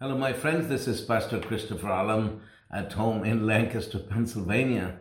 Hello, my friends. This is Pastor Christopher Alam at home in Lancaster, Pennsylvania.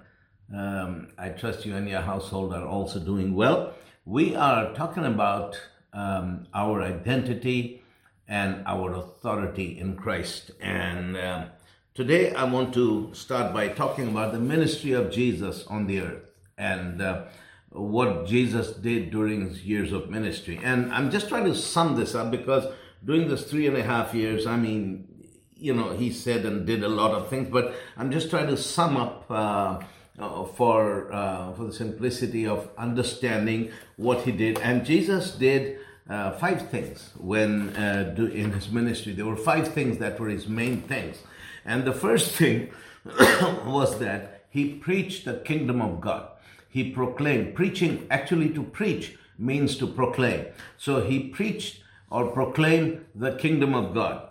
Um, I trust you and your household are also doing well. We are talking about um, our identity and our authority in Christ. And uh, today I want to start by talking about the ministry of Jesus on the earth and uh, what Jesus did during his years of ministry. And I'm just trying to sum this up because during this three and a half years, I mean, you know, he said and did a lot of things, but I'm just trying to sum up uh, uh, for uh, for the simplicity of understanding what he did. And Jesus did uh, five things when uh, do, in his ministry. There were five things that were his main things, and the first thing was that he preached the kingdom of God. He proclaimed. Preaching, actually, to preach means to proclaim. So he preached or proclaim the kingdom of God.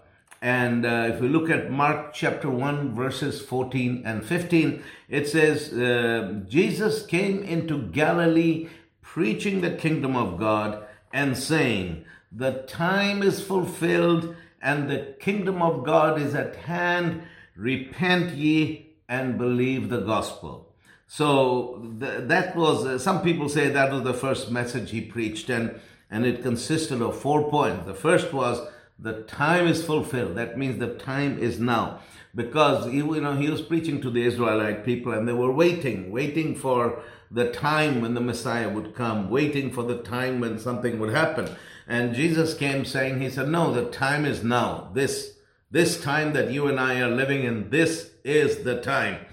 And uh, if we look at Mark chapter 1, verses 14 and 15, it says, uh, Jesus came into Galilee preaching the kingdom of God and saying, The time is fulfilled and the kingdom of God is at hand. Repent ye and believe the gospel. So th- that was, uh, some people say that was the first message he preached. And and it consisted of four points. The first was the time is fulfilled. That means the time is now. Because he, you know he was preaching to the Israelite people and they were waiting, waiting for the time when the Messiah would come, waiting for the time when something would happen. And Jesus came saying, He said, No, the time is now. This this time that you and I are living in, this is the time.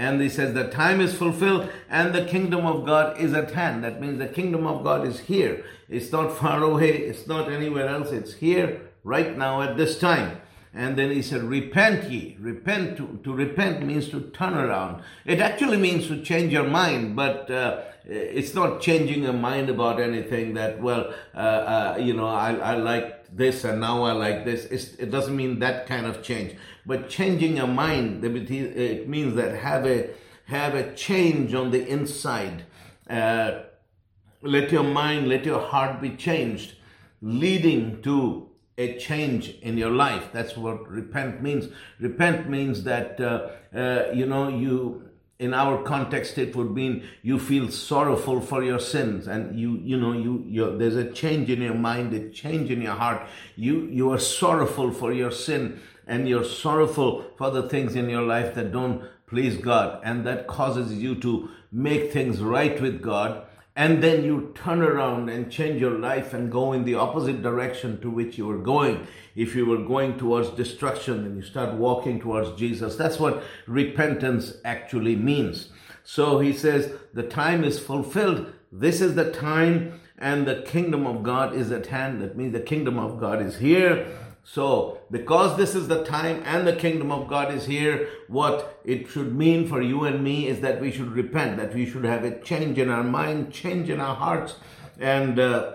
And he says the time is fulfilled and the kingdom of God is at hand. That means the kingdom of God is here. It's not far away. It's not anywhere else. It's here right now at this time. And then he said, repent ye. Repent, to, to repent means to turn around. It actually means to change your mind, but uh, it's not changing your mind about anything that, well, uh, uh, you know, I, I like this and now I like this. It's, it doesn't mean that kind of change. But changing your mind, it means that have a, have a change on the inside. Uh, let your mind, let your heart be changed, leading to a change in your life. That's what repent means. Repent means that, uh, uh, you know, you, in our context, it would mean you feel sorrowful for your sins and you, you know, you, you there's a change in your mind, a change in your heart. You, you are sorrowful for your sin and you're sorrowful for the things in your life that don't please God. And that causes you to make things right with God and then you turn around and change your life and go in the opposite direction to which you were going. If you were going towards destruction and you start walking towards Jesus, that's what repentance actually means. So he says, the time is fulfilled. This is the time and the kingdom of God is at hand. That means the kingdom of God is here so, because this is the time and the kingdom of God is here, what it should mean for you and me is that we should repent, that we should have a change in our mind, change in our hearts, and, uh,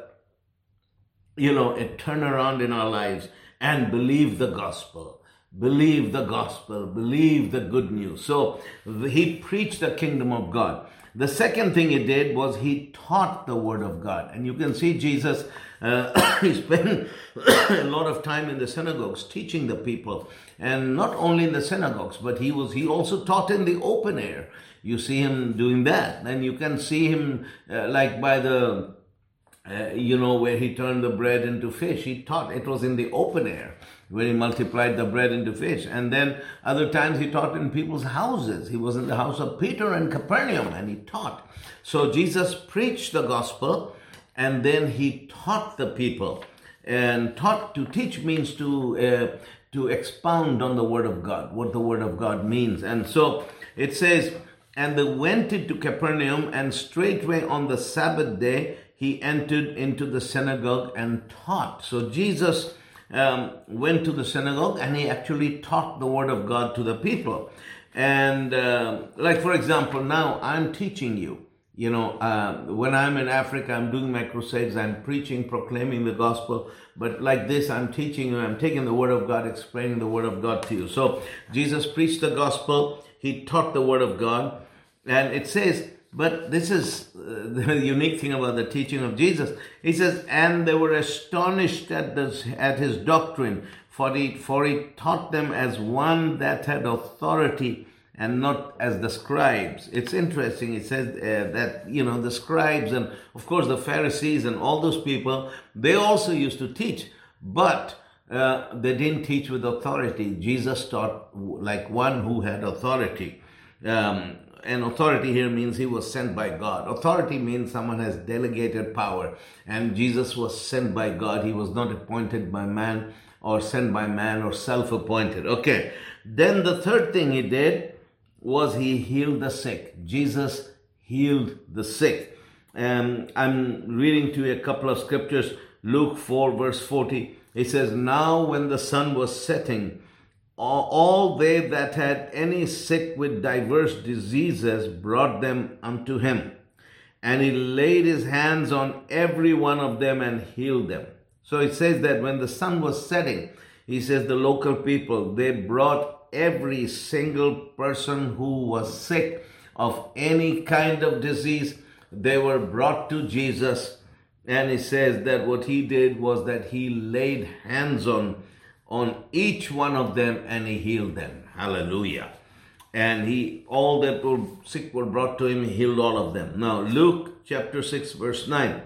you know, a turnaround in our lives and believe the gospel. Believe the gospel, believe the good news. So, he preached the kingdom of God. The second thing he did was he taught the word of God. And you can see Jesus, uh, he spent a lot of time in the synagogues teaching the people. And not only in the synagogues, but he was, he also taught in the open air. You see him doing that. And you can see him uh, like by the, uh, you know, where he turned the bread into fish. He taught, it was in the open air where he multiplied the bread into fish. And then other times he taught in people's houses. He was in the house of Peter in Capernaum and he taught. So Jesus preached the gospel and then he taught the people. And taught to teach means to uh, to expound on the word of God, what the word of God means. And so it says, and they went into Capernaum, and straightway on the Sabbath day he entered into the synagogue and taught. So Jesus um, went to the synagogue and he actually taught the word of God to the people. And uh, like for example, now I'm teaching you. You know, uh, when I'm in Africa, I'm doing my crusades, I'm preaching, proclaiming the gospel. But like this, I'm teaching you, I'm taking the word of God, explaining the word of God to you. So Jesus preached the gospel, he taught the word of God, and it says but this is uh, the unique thing about the teaching of Jesus. He says, and they were astonished at, this, at his doctrine, For he, for he taught them as one that had authority and not as the scribes. It's interesting. It says uh, that, you know, the scribes and, of course, the Pharisees and all those people, they also used to teach, but uh, they didn't teach with authority. Jesus taught like one who had authority. Um, and authority here means he was sent by God. Authority means someone has delegated power. And Jesus was sent by God. He was not appointed by man or sent by man or self appointed. Okay. Then the third thing he did was he healed the sick. Jesus healed the sick. And I'm reading to you a couple of scriptures. Luke 4, verse 40. It says, Now when the sun was setting, all they that had any sick with diverse diseases brought them unto him. And he laid his hands on every one of them and healed them. So it says that when the sun was setting, he says the local people, they brought every single person who was sick of any kind of disease, they were brought to Jesus. And he says that what he did was that he laid hands on, on each one of them and he healed them. Hallelujah. And he, all that were sick were brought to him, he healed all of them. Now, Luke chapter 6, verse 9.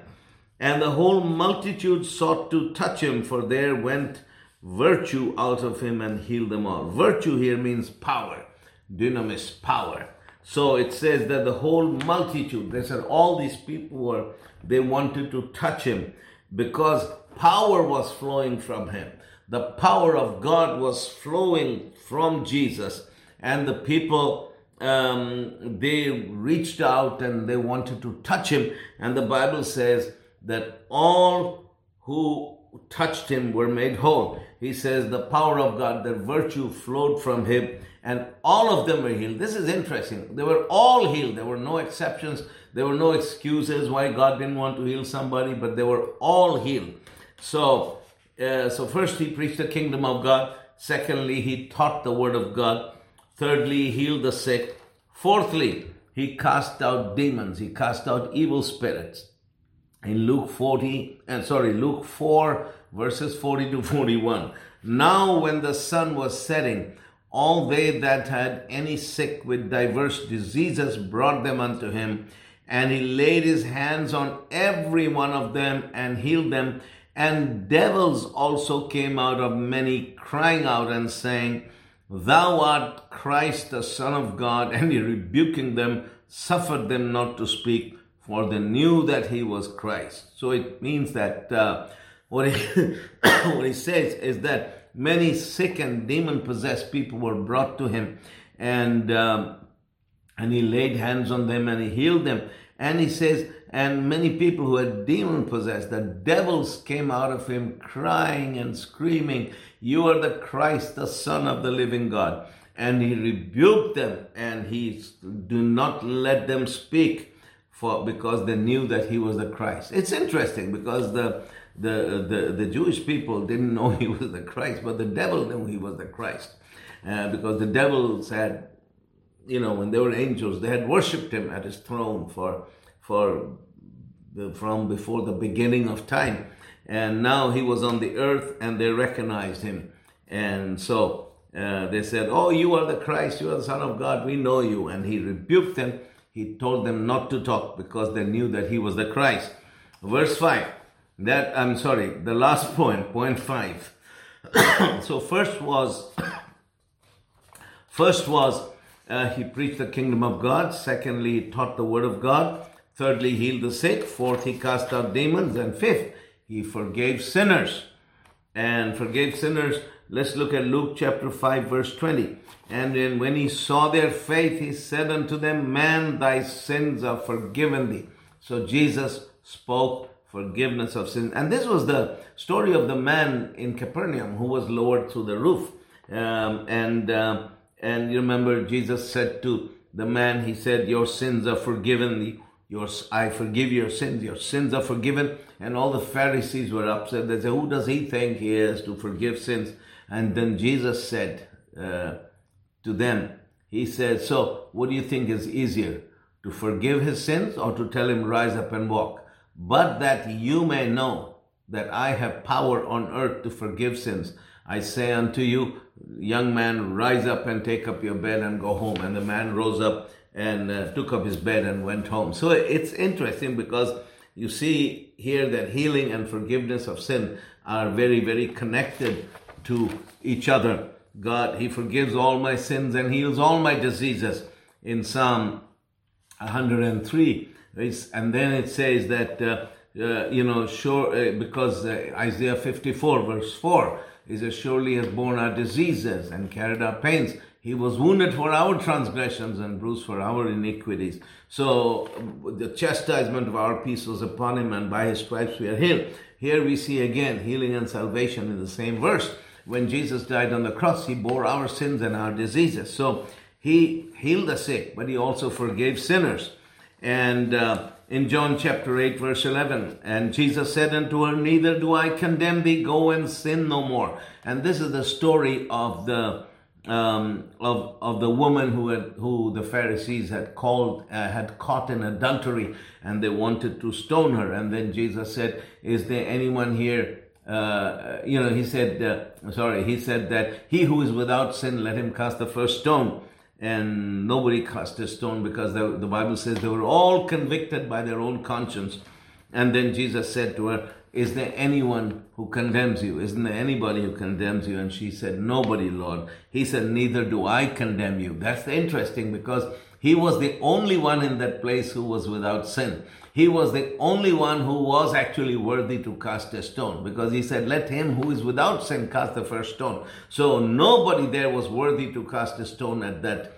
And the whole multitude sought to touch him, for there went virtue out of him and heal them all. Virtue here means power, dunamis, power. So it says that the whole multitude, they said all these people were, they wanted to touch him because power was flowing from him. The power of God was flowing from Jesus, and the people um, they reached out and they wanted to touch him. And the Bible says that all who touched him were made whole. He says the power of God, the virtue flowed from him, and all of them were healed. This is interesting. They were all healed. There were no exceptions. There were no excuses why God didn't want to heal somebody, but they were all healed. So, uh, so first he preached the kingdom of God. Secondly, he taught the word of God. Thirdly, he healed the sick. Fourthly, he cast out demons. He cast out evil spirits in Luke 40, and uh, sorry, Luke 4, verses 40 to 41. Now, when the sun was setting, all they that had any sick with diverse diseases brought them unto him, and he laid his hands on every one of them and healed them. And devils also came out of many, crying out and saying, Thou art Christ, the Son of God. And he rebuking them, suffered them not to speak for they knew that he was Christ. So it means that uh, what, he, what he says is that many sick and demon possessed people were brought to him, and um, and he laid hands on them and he healed them. And he says, and many people who had demon possessed, the devils came out of him crying and screaming, You are the Christ, the Son of the living God. And he rebuked them and he do not let them speak for because they knew that he was the Christ. It's interesting because the the, the, the Jewish people didn't know he was the Christ, but the devil knew he was the Christ. Uh, because the devils had, you know, when they were angels, they had worshipped him at his throne for, for the, from before the beginning of time. And now he was on the earth and they recognized him. And so uh, they said, Oh, you are the Christ, you are the Son of God, we know you. And he rebuked them he told them not to talk because they knew that he was the Christ. Verse 5. That, I'm sorry, the last point, point 5. so first was, first was uh, he preached the kingdom of God. Secondly, he taught the word of God. Thirdly, healed the sick. Fourth, he cast out demons. And fifth, he forgave sinners. And forgave sinners Let's look at Luke chapter 5, verse 20. And when he saw their faith, he said unto them, Man, thy sins are forgiven thee. So Jesus spoke forgiveness of sins. And this was the story of the man in Capernaum who was lowered through the roof. Um, and, uh, and you remember Jesus said to the man, he said, Your sins are forgiven thee. Your, I forgive your sins. Your sins are forgiven. And all the Pharisees were upset. They said, Who does he think he is to forgive sins? And then Jesus said uh, to them, He said, So, what do you think is easier? To forgive his sins or to tell him, Rise up and walk? But that you may know that I have power on earth to forgive sins. I say unto you, young man, rise up and take up your bed and go home. And the man rose up and uh, took up his bed and went home. So it's interesting because you see here that healing and forgiveness of sin are very, very connected to each other. God, He forgives all my sins and heals all my diseases in Psalm 103. And then it says that, uh, uh, you know, sure, uh, because uh, Isaiah 54, verse 4, is as surely has borne our diseases and carried our pains. He was wounded for our transgressions and bruised for our iniquities. So the chastisement of our peace was upon him, and by his stripes we are healed. Here we see again healing and salvation in the same verse. When Jesus died on the cross, he bore our sins and our diseases. So he healed the sick, but he also forgave sinners. And uh, in John chapter 8, verse 11, and Jesus said unto her, Neither do I condemn thee, go and sin no more. And this is the story of the um, of of the woman who had who the Pharisees had called uh, had caught in adultery, and they wanted to stone her. And then Jesus said, "Is there anyone here?" Uh, you know, he said, uh, sorry, he said that he who is without sin, let him cast the first stone. And nobody cast a stone because the, the Bible says they were all convicted by their own conscience. And then Jesus said to her, is there anyone who condemns you? Isn't there anybody who condemns you? And she said, Nobody, Lord. He said, Neither do I condemn you. That's interesting because he was the only one in that place who was without sin. He was the only one who was actually worthy to cast a stone because he said, Let him who is without sin cast the first stone. So nobody there was worthy to cast a stone at that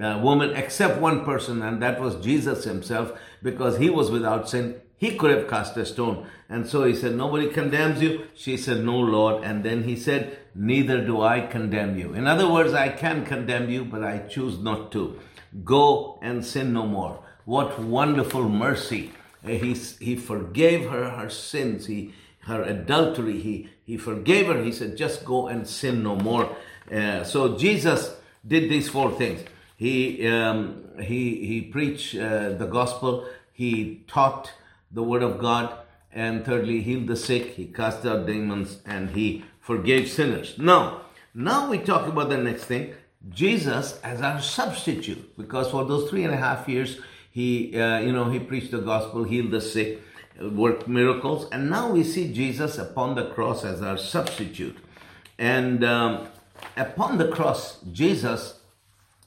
uh, woman except one person, and that was Jesus himself because he was without sin he could have cast a stone. And so he said, Nobody condemns you. She said, No, Lord. And then he said, Neither do I condemn you. In other words, I can condemn you, but I choose not to. Go and sin no more. What wonderful mercy. He, he forgave her her sins, he, her adultery. He, he forgave her. He said, Just go and sin no more. Uh, so Jesus did these four things. He, um, he, he preached uh, the gospel, he taught the word of God, and thirdly, healed the sick, he cast out demons, and he forgave sinners. Now, now we talk about the next thing Jesus as our substitute, because for those three and a half years, he, uh, you know, he preached the gospel, healed the sick, worked miracles, and now we see Jesus upon the cross as our substitute. And um, upon the cross, Jesus,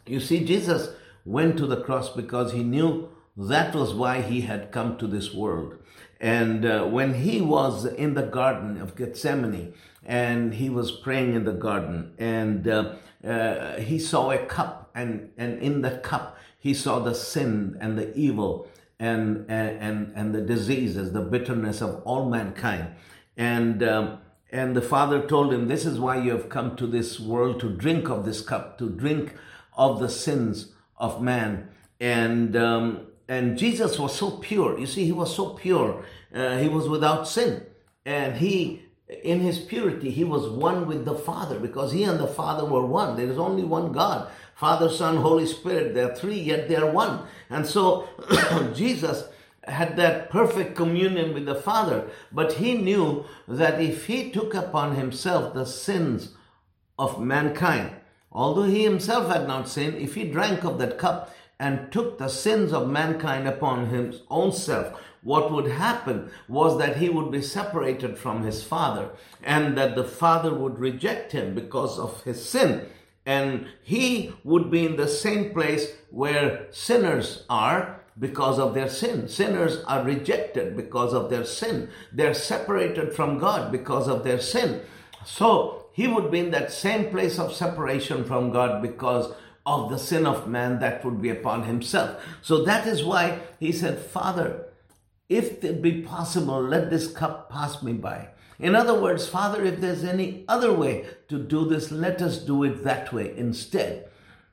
you see, Jesus went to the cross because he knew that was why he had come to this world. And uh, when he was in the Garden of Gethsemane and he was praying in the garden and uh, uh, he saw a cup and, and in the cup he saw the sin and the evil and, and, and the diseases, the bitterness of all mankind. And, um, and the father told him, this is why you have come to this world to drink of this cup, to drink of the sins of man. And, um, and Jesus was so pure. You see, he was so pure. Uh, he was without sin. And he, in his purity, he was one with the Father because he and the Father were one. There is only one God Father, Son, Holy Spirit. They are three, yet they are one. And so Jesus had that perfect communion with the Father. But he knew that if he took upon himself the sins of mankind, although he himself had not sinned, if he drank of that cup, and took the sins of mankind upon his own self, what would happen was that he would be separated from his father and that the father would reject him because of his sin. And he would be in the same place where sinners are because of their sin. Sinners are rejected because of their sin. They're separated from God because of their sin. So he would be in that same place of separation from God because of the sin of man that would be upon himself. So that is why he said, Father, if it be possible, let this cup pass me by. In other words, Father, if there's any other way to do this, let us do it that way instead.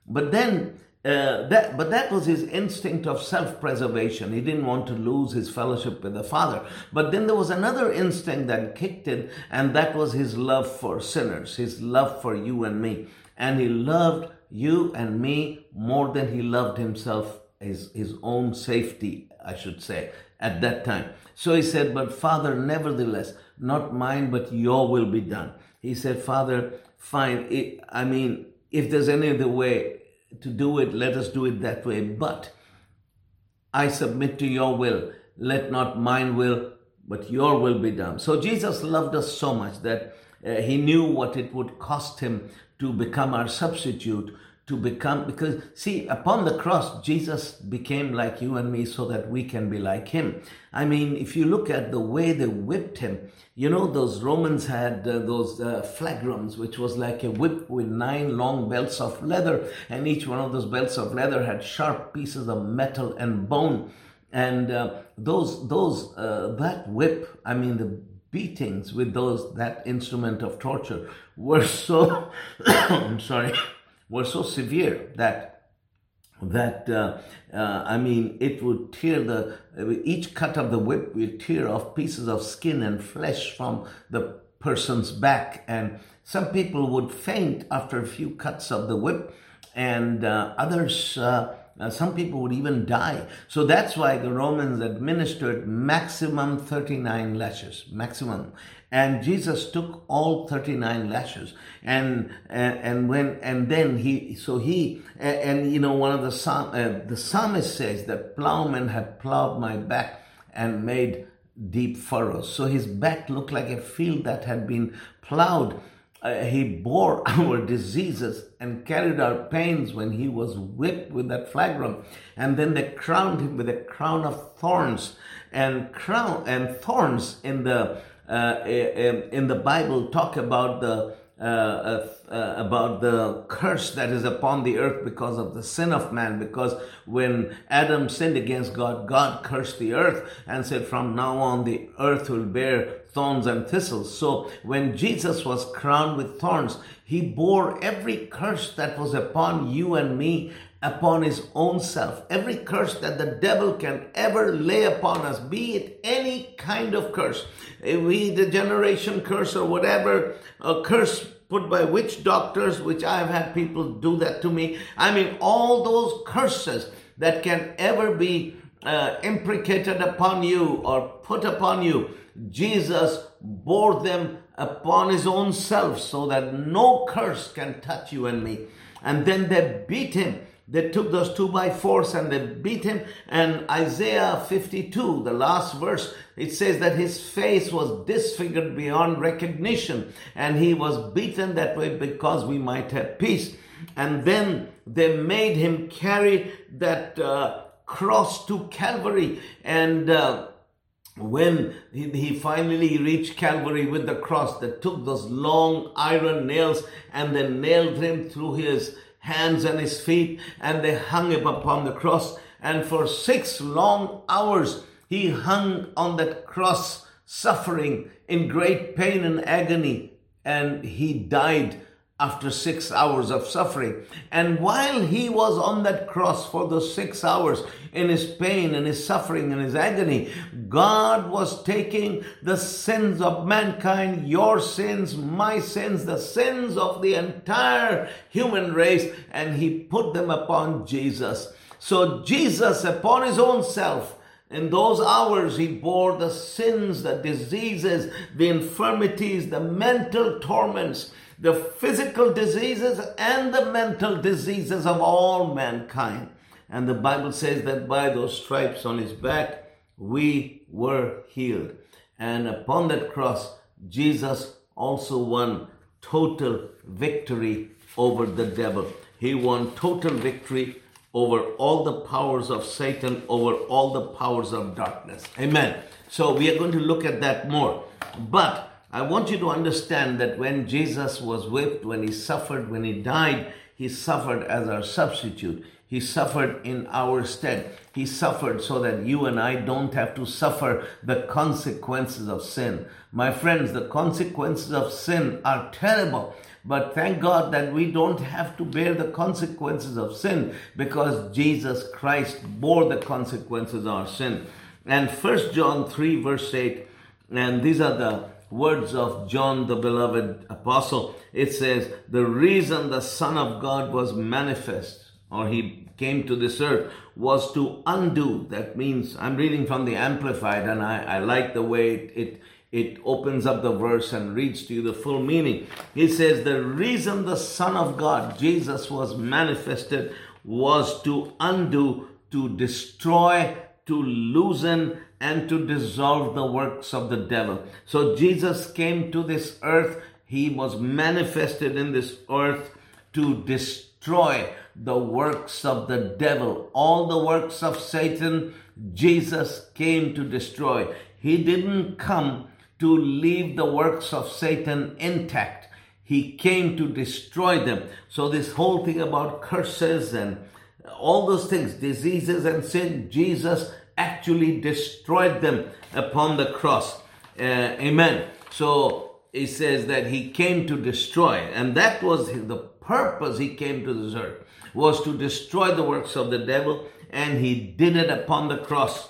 But then, uh, that, but that was his instinct of self-preservation. He didn't want to lose his fellowship with the Father. But then there was another instinct that kicked in, and that was his love for sinners, his love for you and me. And he loved you and me more than he loved himself, his, his own safety, I should say, at that time. So he said, But Father, nevertheless, not mine, but your will be done. He said, Father, fine. I mean, if there's any other way to do it, let us do it that way. But I submit to your will. Let not mine will, but your will be done. So Jesus loved us so much that uh, he knew what it would cost him to become our substitute, to become, because see, upon the cross, Jesus became like you and me so that we can be like him. I mean, if you look at the way they whipped him, you know, those Romans had uh, those uh, flagrums, which was like a whip with nine long belts of leather, and each one of those belts of leather had sharp pieces of metal and bone. And uh, those, those, uh, that whip, I mean, the beatings with those, that instrument of torture were so, I'm sorry, were so severe that that uh, uh, I mean, it would tear the each cut of the whip would tear off pieces of skin and flesh from the person's back, and some people would faint after a few cuts of the whip, and uh, others. Some people would even die. So that's why the Romans administered maximum 39 lashes, maximum. And Jesus took all 39 lashes. And, and, and when, and then he, so he, and, and you know, one of the psalm, uh, the psalmist says that plowmen had plowed my back and made deep furrows. So his back looked like a field that had been plowed. Uh, he bore our diseases and carried our pains when he was whipped with that flagrum. And then they crowned him with a crown of thorns and crown and thorns in the uh, in the Bible talk about the uh, uh, about the curse that is upon the earth because of the sin of man. Because when Adam sinned against God, God cursed the earth and said, From now on, the earth will bear thorns and thistles. So when Jesus was crowned with thorns, he bore every curse that was upon you and me upon his own self. Every curse that the devil can ever lay upon us, be it any kind of curse, be the generation curse or whatever, a curse put by witch doctors, which I've had people do that to me. I mean, all those curses that can ever be uh, imprecated upon you or put upon you, Jesus bore them upon his own self so that no curse can touch you and me. And then they beat him they took those two by force and they beat him. And Isaiah 52, the last verse, it says that his face was disfigured beyond recognition and he was beaten that way because we might have peace. And then they made him carry that uh, cross to Calvary and uh, when he, finally reached Calvary with the cross, they took those long iron nails and they nailed him through his hands and his feet, and they hung him upon the cross. And for six long hours, he hung on that cross, suffering in great pain and agony, and he died after six hours of suffering. And while he was on that cross for those six hours in his pain and his suffering and his agony, God was taking the sins of mankind, your sins, my sins, the sins of the entire human race, and he put them upon Jesus. So Jesus, upon his own self, in those hours, he bore the sins, the diseases, the infirmities, the mental torments, the physical diseases and the mental diseases of all mankind. And the Bible says that by those stripes on his back, we were healed. And upon that cross, Jesus also won total victory over the devil. He won total victory over all the powers of Satan, over all the powers of darkness. Amen. So we are going to look at that more. But I want you to understand that when Jesus was whipped, when he suffered, when he died, he suffered as our substitute. He suffered in our stead. He suffered so that you and I don't have to suffer the consequences of sin. My friends, the consequences of sin are terrible. But thank God that we don't have to bear the consequences of sin because Jesus Christ bore the consequences of our sin. And First John 3 verse 8, and these are the words of John, the beloved apostle, it says, The reason the Son of God was manifest, or he came to this earth, was to undo. That means, I'm reading from the Amplified, and I, I like the way it, it it opens up the verse and reads to you the full meaning. He says, The reason the Son of God, Jesus, was manifested was to undo, to destroy, to loosen, and to dissolve the works of the devil. So Jesus came to this earth. He was manifested in this earth to destroy the works of the devil. All the works of Satan, Jesus came to destroy. He didn't come to leave the works of Satan intact. He came to destroy them. So this whole thing about curses and all those things, diseases and sin, Jesus actually destroyed them upon the cross. Uh, amen. So he says that he came to destroy, and that was the purpose he came to this earth, was to destroy the works of the devil, and he did it upon the cross.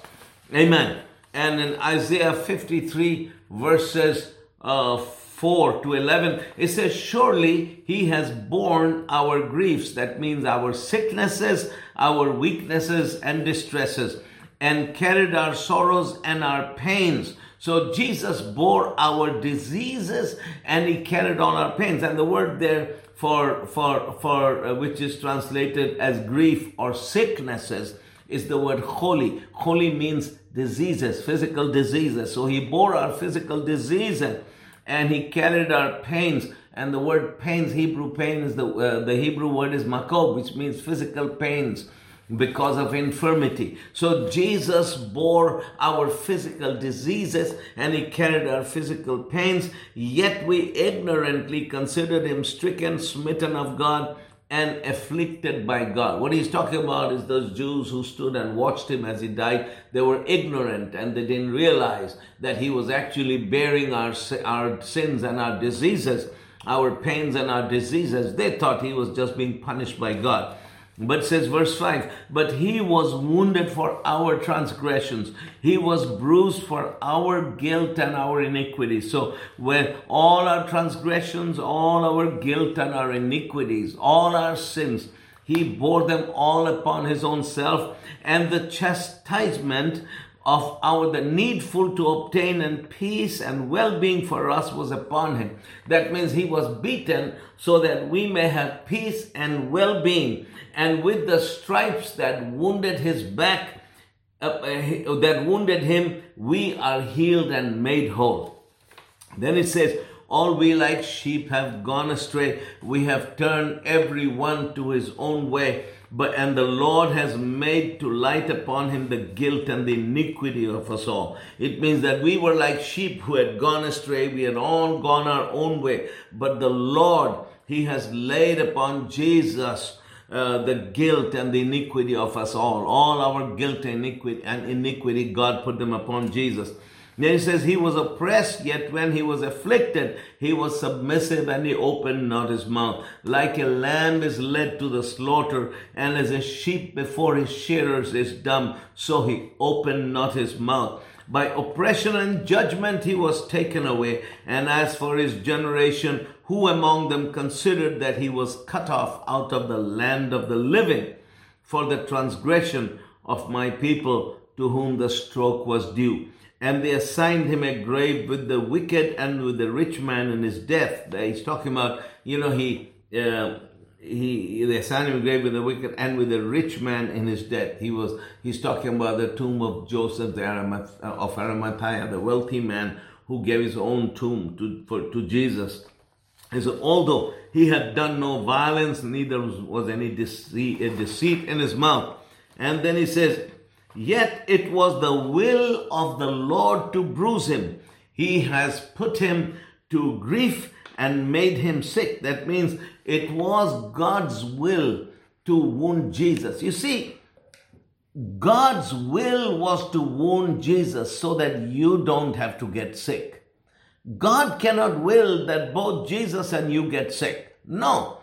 Amen. And in Isaiah 53, verses uh, 4 to 11, it says, Surely he has borne our griefs. That means our sicknesses, our weaknesses, and distresses, and carried our sorrows and our pains. So Jesus bore our diseases and he carried on our pains. And the word there for, for, for, uh, which is translated as grief or sicknesses is the word choli. Choli means diseases, physical diseases. So he bore our physical diseases and he carried our pains. And the word pains, Hebrew pain is the, uh, the Hebrew word is makob, which means physical pains because of infirmity. So Jesus bore our physical diseases and he carried our physical pains, yet we ignorantly considered him stricken, smitten of God, and afflicted by God. What he's talking about is those Jews who stood and watched him as he died. They were ignorant and they didn't realize that he was actually bearing our, our sins and our diseases, our pains and our diseases. They thought he was just being punished by God. But says verse 5 But he was wounded for our transgressions, he was bruised for our guilt and our iniquities. So, when all our transgressions, all our guilt and our iniquities, all our sins, he bore them all upon his own self, and the chastisement of our the needful to obtain and peace and well-being for us was upon him. That means he was beaten so that we may have peace and well-being. And with the stripes that wounded his back uh, uh, that wounded him we are healed and made whole. Then it says all we like sheep have gone astray. We have turned every one to his own way but and the Lord has made to light upon him the guilt and the iniquity of us all. It means that we were like sheep who had gone astray. We had all gone our own way. But the Lord, He has laid upon Jesus uh, the guilt and the iniquity of us all. All our guilt and iniquity, and iniquity, God put them upon Jesus. Then he says, He was oppressed, yet when he was afflicted, he was submissive and he opened not his mouth. Like a lamb is led to the slaughter, and as a sheep before his shearers is dumb, so he opened not his mouth. By oppression and judgment he was taken away. And as for his generation, who among them considered that he was cut off out of the land of the living for the transgression of my people to whom the stroke was due? And they assigned him a grave with the wicked and with the rich man in his death. He's talking about, you know, he, uh, he, they assigned him a grave with the wicked and with the rich man in his death. He was, he's talking about the tomb of Joseph the uh, of Arimathea, the wealthy man who gave his own tomb to, for, to Jesus. And so, although he had done no violence, neither was, was any deceit, deceit in his mouth. And then he says, Yet it was the will of the Lord to bruise him. He has put him to grief and made him sick. That means it was God's will to wound Jesus. You see, God's will was to wound Jesus so that you don't have to get sick. God cannot will that both Jesus and you get sick. No.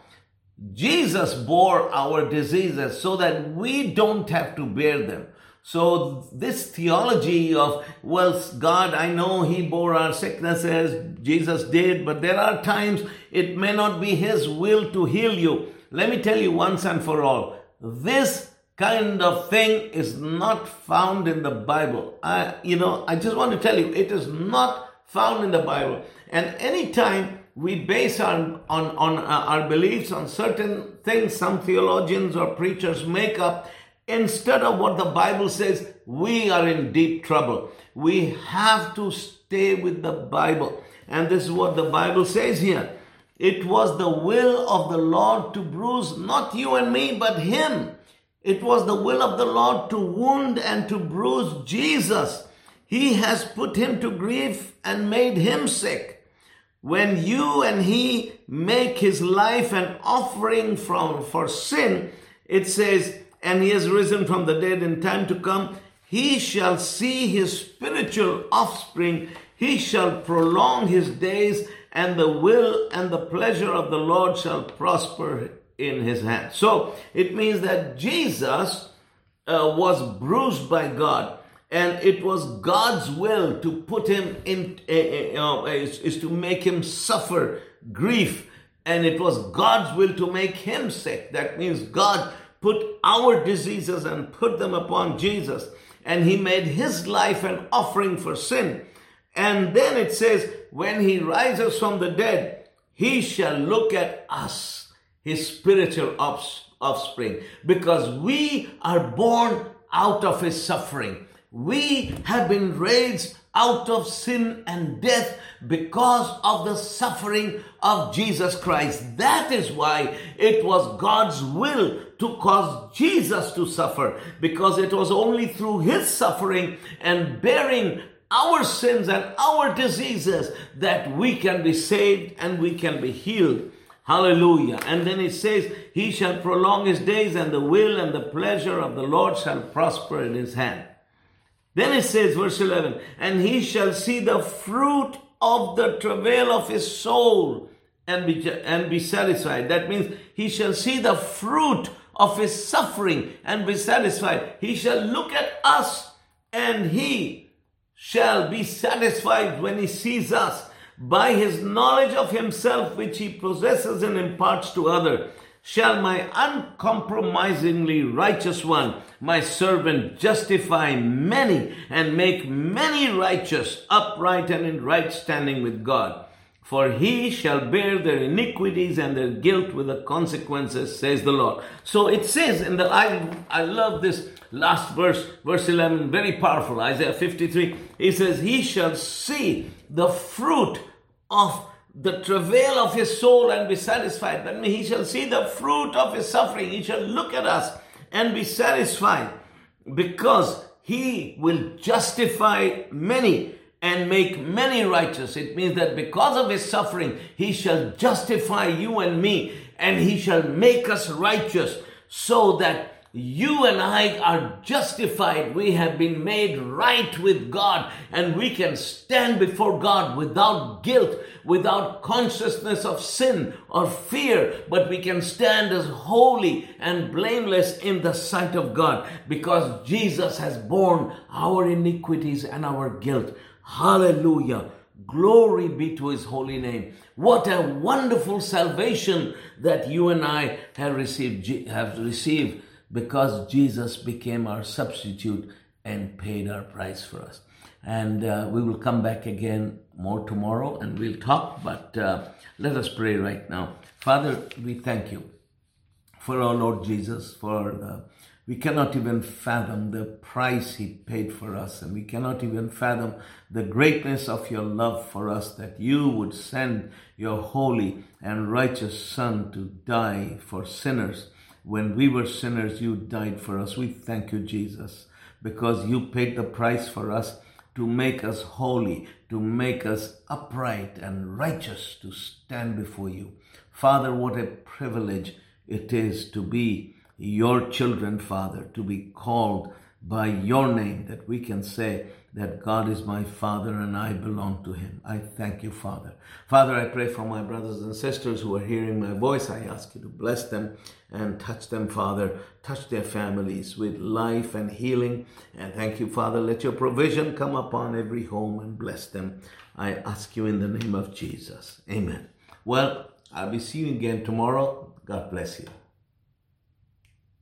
Jesus bore our diseases so that we don't have to bear them. So this theology of, well, God, I know He bore our sicknesses, Jesus did, but there are times it may not be His will to heal you. Let me tell you once and for all, this kind of thing is not found in the Bible. I, you know, I just want to tell you, it is not found in the Bible. And anytime we base our, on, on uh, our beliefs on certain things some theologians or preachers make up, instead of what the Bible says, we are in deep trouble. We have to stay with the Bible. And this is what the Bible says here. It was the will of the Lord to bruise not you and me, but him. It was the will of the Lord to wound and to bruise Jesus. He has put him to grief and made him sick. When you and he make his life an offering from, for sin, it says, and he has risen from the dead in time to come, he shall see his spiritual offspring. He shall prolong his days, and the will and the pleasure of the Lord shall prosper in his hand. So it means that Jesus uh, was bruised by God. And it was God's will to put him in, uh, uh, is, is to make him suffer grief. And it was God's will to make him sick. That means God put our diseases and put them upon Jesus. And he made his life an offering for sin. And then it says, when he rises from the dead, he shall look at us his spiritual offspring because we are born out of his suffering. We have been raised out of sin and death because of the suffering of Jesus Christ. That is why it was God's will to cause Jesus to suffer because it was only through his suffering and bearing our sins and our diseases that we can be saved and we can be healed. Hallelujah. And then it says, He shall prolong his days, and the will and the pleasure of the Lord shall prosper in his hand. Then it says, verse 11, and he shall see the fruit of the travail of his soul and be, and be satisfied. That means he shall see the fruit of his suffering and be satisfied. He shall look at us and he shall be satisfied when he sees us by his knowledge of himself which he possesses and imparts to other shall my uncompromisingly righteous one my servant justify many and make many righteous upright and in right standing with god for he shall bear their iniquities and their guilt with the consequences says the lord so it says in the i i love this last verse verse 11 very powerful isaiah 53 he says he shall see the fruit of the travail of his soul and be satisfied. That means he shall see the fruit of his suffering. He shall look at us and be satisfied because he will justify many and make many righteous. It means that because of his suffering, he shall justify you and me and he shall make us righteous so that you and I are justified. We have been made right with God and we can stand before God without guilt, without consciousness of sin or fear, but we can stand as holy and blameless in the sight of God because Jesus has borne our iniquities and our guilt. Hallelujah. Glory be to his holy name. What a wonderful salvation that you and I have received, have received because Jesus became our substitute and paid our price for us. And uh, we will come back again more tomorrow and we'll talk, but uh, let us pray right now. Father, we thank you for our Lord Jesus, for the, we cannot even fathom the price he paid for us, and we cannot even fathom the greatness of your love for us that you would send your holy and righteous Son to die for sinners when we were sinners, you died for us. We thank you, Jesus, because you paid the price for us to make us holy, to make us upright and righteous, to stand before you. Father, what a privilege it is to be your children, Father, to be called by your name, that we can say, that God is my Father and I belong to Him. I thank you, Father. Father, I pray for my brothers and sisters who are hearing my voice. I ask you to bless them and touch them, Father. Touch their families with life and healing. And thank you, Father. Let your provision come upon every home and bless them. I ask you in the name of Jesus. Amen. Well, I'll be seeing you again tomorrow. God bless you.